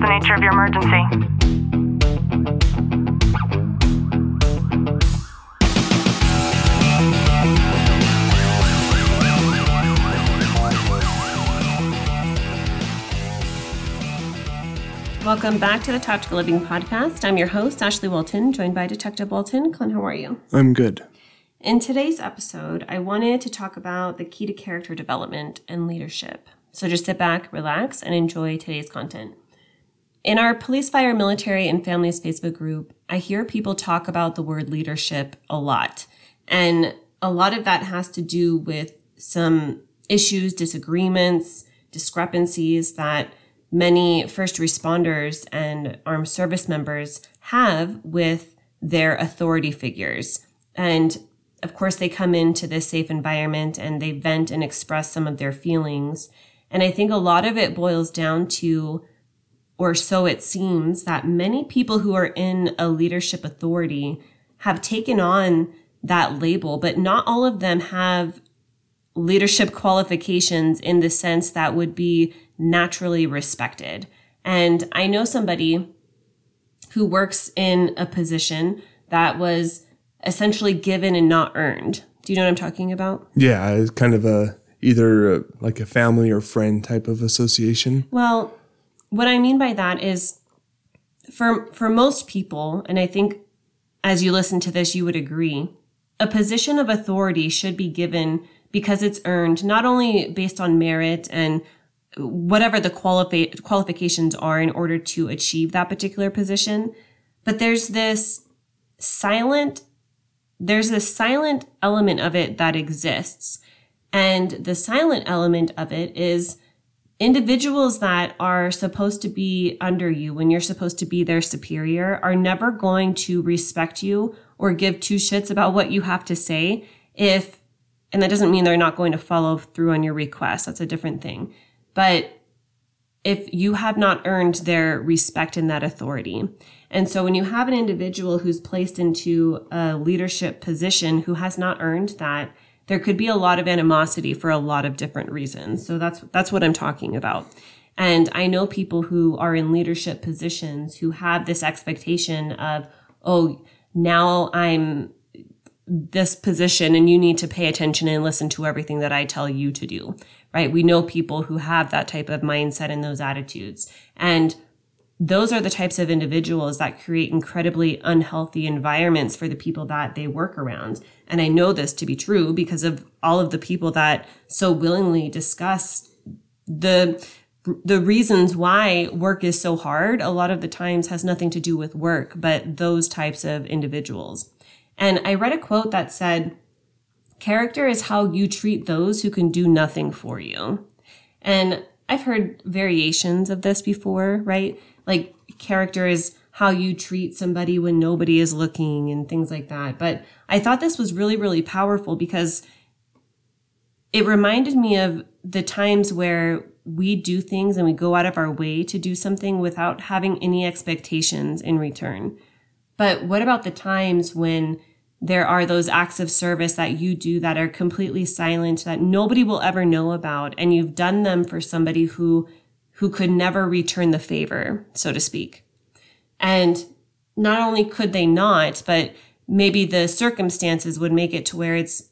the nature of your emergency? Welcome back to the Tactical Living Podcast. I'm your host, Ashley Walton, joined by Detective Walton. Clint, how are you? I'm good. In today's episode, I wanted to talk about the key to character development and leadership. So just sit back, relax, and enjoy today's content. In our police, fire, military, and families Facebook group, I hear people talk about the word leadership a lot. And a lot of that has to do with some issues, disagreements, discrepancies that many first responders and armed service members have with their authority figures. And of course, they come into this safe environment and they vent and express some of their feelings. And I think a lot of it boils down to, or so it seems, that many people who are in a leadership authority have taken on that label, but not all of them have leadership qualifications in the sense that would be naturally respected. And I know somebody who works in a position that was essentially given and not earned. Do you know what I'm talking about? Yeah, it's kind of a either a, like a family or friend type of association. Well, what I mean by that is for for most people, and I think as you listen to this you would agree, a position of authority should be given because it's earned not only based on merit and whatever the qualifi- qualifications are in order to achieve that particular position, but there's this silent there's a silent element of it that exists. And the silent element of it is individuals that are supposed to be under you when you're supposed to be their superior are never going to respect you or give two shits about what you have to say if, and that doesn't mean they're not going to follow through on your request. That's a different thing. But if you have not earned their respect and that authority. And so when you have an individual who's placed into a leadership position who has not earned that, there could be a lot of animosity for a lot of different reasons. So that's that's what I'm talking about. And I know people who are in leadership positions who have this expectation of, oh, now I'm this position and you need to pay attention and listen to everything that I tell you to do. Right? We know people who have that type of mindset and those attitudes. And those are the types of individuals that create incredibly unhealthy environments for the people that they work around. And I know this to be true because of all of the people that so willingly discuss the the reasons why work is so hard a lot of the times has nothing to do with work, but those types of individuals. And I read a quote that said, character is how you treat those who can do nothing for you. And I've heard variations of this before, right? Like character is how you treat somebody when nobody is looking and things like that. But I thought this was really, really powerful because it reminded me of the times where we do things and we go out of our way to do something without having any expectations in return. But what about the times when there are those acts of service that you do that are completely silent that nobody will ever know about and you've done them for somebody who who could never return the favor, so to speak. And not only could they not, but maybe the circumstances would make it to where it's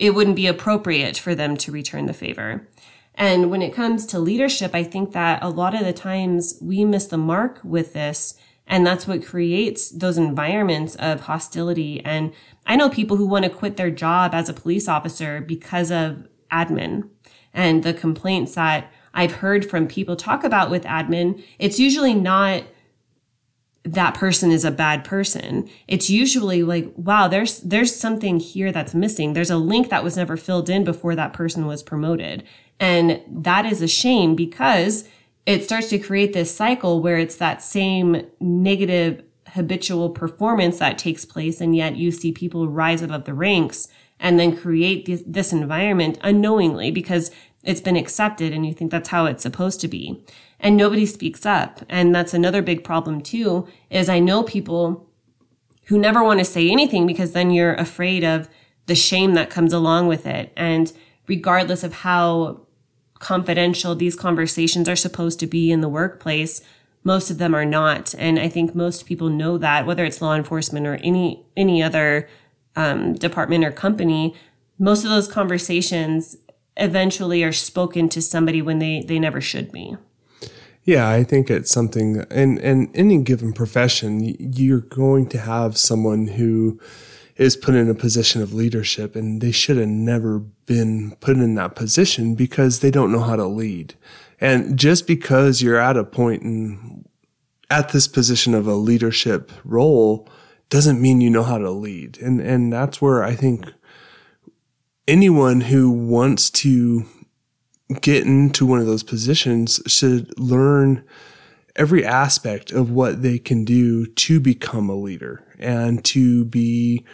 it wouldn't be appropriate for them to return the favor. And when it comes to leadership, I think that a lot of the times we miss the mark with this. And that's what creates those environments of hostility. And I know people who want to quit their job as a police officer because of admin and the complaints that I've heard from people talk about with admin. It's usually not that person is a bad person. It's usually like, wow, there's, there's something here that's missing. There's a link that was never filled in before that person was promoted. And that is a shame because it starts to create this cycle where it's that same negative habitual performance that takes place. And yet you see people rise above the ranks and then create this, this environment unknowingly because it's been accepted and you think that's how it's supposed to be and nobody speaks up. And that's another big problem too, is I know people who never want to say anything because then you're afraid of the shame that comes along with it. And regardless of how confidential these conversations are supposed to be in the workplace, most of them are not. And I think most people know that, whether it's law enforcement or any any other um, department or company, most of those conversations eventually are spoken to somebody when they they never should be. Yeah, I think it's something, and in any given profession, you're going to have someone who is put in a position of leadership and they should have never been put in that position because they don't know how to lead. And just because you're at a point in, at this position of a leadership role doesn't mean you know how to lead. And, and that's where I think anyone who wants to get into one of those positions should learn every aspect of what they can do to become a leader and to be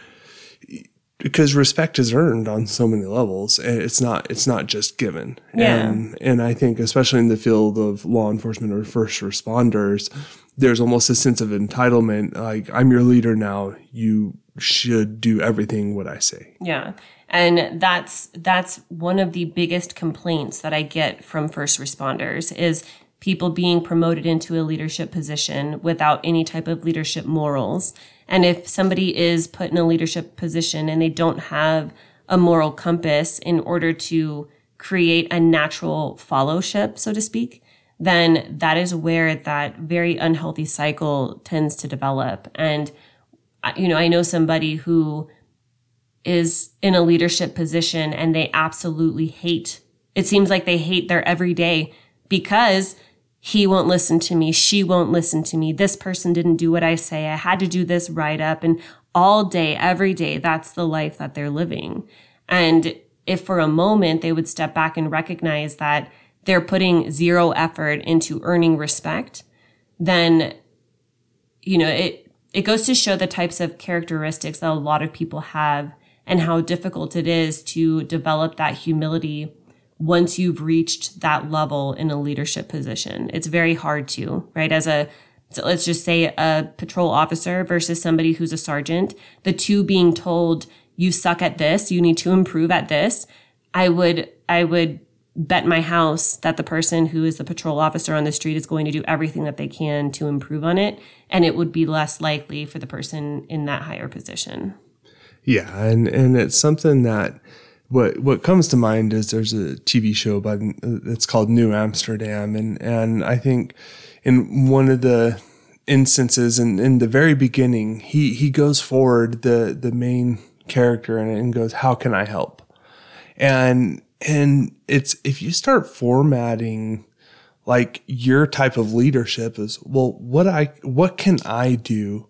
because respect is earned on so many levels and it's not it's not just given Yeah. and and i think especially in the field of law enforcement or first responders there's almost a sense of entitlement like i'm your leader now you should do everything what i say Yeah. And that's that's one of the biggest complaints that I get from first responders is people being promoted into a leadership position without any type of leadership morals. And if somebody is put in a leadership position and they don't have a moral compass in order to create a natural fellowship, so to speak, then that is where that very unhealthy cycle tends to develop. And you know, I know somebody who is in a leadership position and they absolutely hate it seems like they hate their everyday because he won't listen to me she won't listen to me this person didn't do what i say i had to do this write up and all day every day that's the life that they're living. And if for a moment they would step back and recognize that they're putting zero effort into earning respect then you know it it goes to show the types of characteristics that a lot of people have and how difficult it is to develop that humility once you've reached that level in a leadership position. It's very hard to, right? As a so let's just say a patrol officer versus somebody who's a sergeant, the two being told you suck at this, you need to improve at this. I would I would bet my house that the person who is the patrol officer on the street is going to do everything that they can to improve on it and it would be less likely for the person in that higher position. Yeah, and and it's something that what what comes to mind is there's a TV show by it's called New Amsterdam, and and I think in one of the instances in, in the very beginning, he he goes forward the the main character and, and goes, "How can I help?" and and it's if you start formatting like your type of leadership is well what i what can i do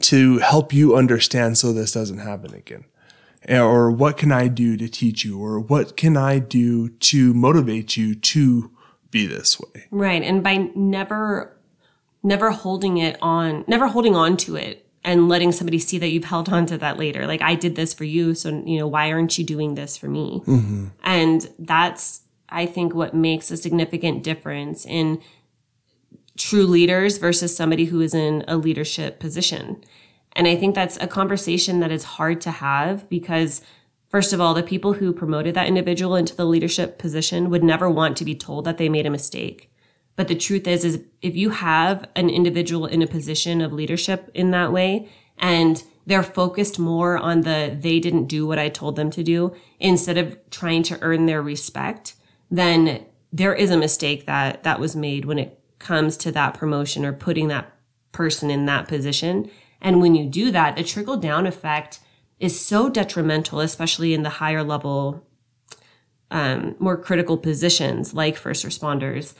to help you understand so this doesn't happen again eh, or what can i do to teach you or what can i do to motivate you to be this way Right. And by never never holding it on never holding on to it and letting somebody see that you've held on to that later. Like I did this for you, so you know, why aren't you doing this for me? Mm-hmm. And that's I think what makes a significant difference in true leaders versus somebody who is in a leadership position. And I think that's a conversation that is hard to have because First of all, the people who promoted that individual into the leadership position would never want to be told that they made a mistake. But the truth is, is if you have an individual in a position of leadership in that way and they're focused more on the they didn't do what I told them to do instead of trying to earn their respect, then there is a mistake that that was made when it comes to that promotion or putting that person in that position. And when you do that, the trickle down effect is so detrimental, especially in the higher level, um, more critical positions like first responders,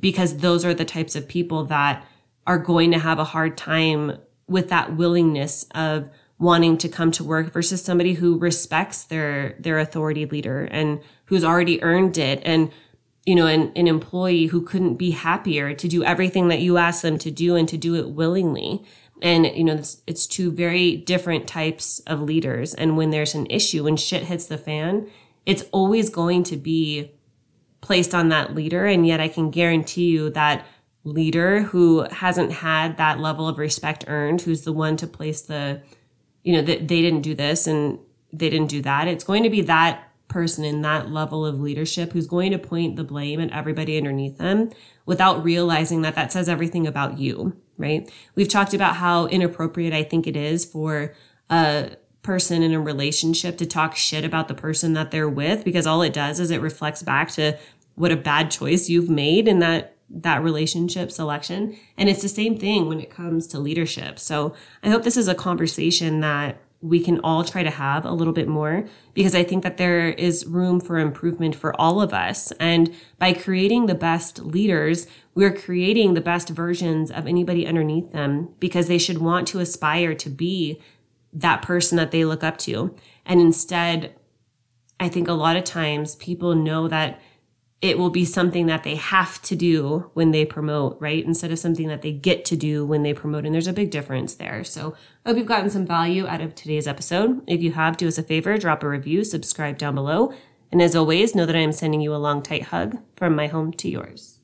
because those are the types of people that are going to have a hard time with that willingness of wanting to come to work versus somebody who respects their their authority leader and who's already earned it and you know an, an employee who couldn't be happier to do everything that you ask them to do and to do it willingly. And you know it's, it's two very different types of leaders. And when there's an issue when shit hits the fan it's always going to be placed on that leader. And yet i can guarantee you that leader who hasn't had that level of respect earned who's the one to place the you know that they didn't do this and they didn't do that it's going to be that person in that level of leadership who's going to point the blame at everybody underneath them without realizing that that says everything about you, right? We've talked about how inappropriate I think it is for a person in a relationship to talk shit about the person that they're with because all it does is it reflects back to what a bad choice you've made in that that relationship selection and it's the same thing when it comes to leadership so i hope this is a conversation that we can all try to have a little bit more because I think that there is room for improvement for all of us. And by creating the best leaders, we're creating the best versions of anybody underneath them because they should want to aspire to be that person that they look up to. And instead, I think a lot of times people know that it will be something that they have to do when they promote, right? Instead of something that they get to do when they promote. And there's a big difference there. So I hope you've gotten some value out of today's episode. If you have, do us a favor, drop a review, subscribe down below. And as always, know that I am sending you a long, tight hug from my home to yours.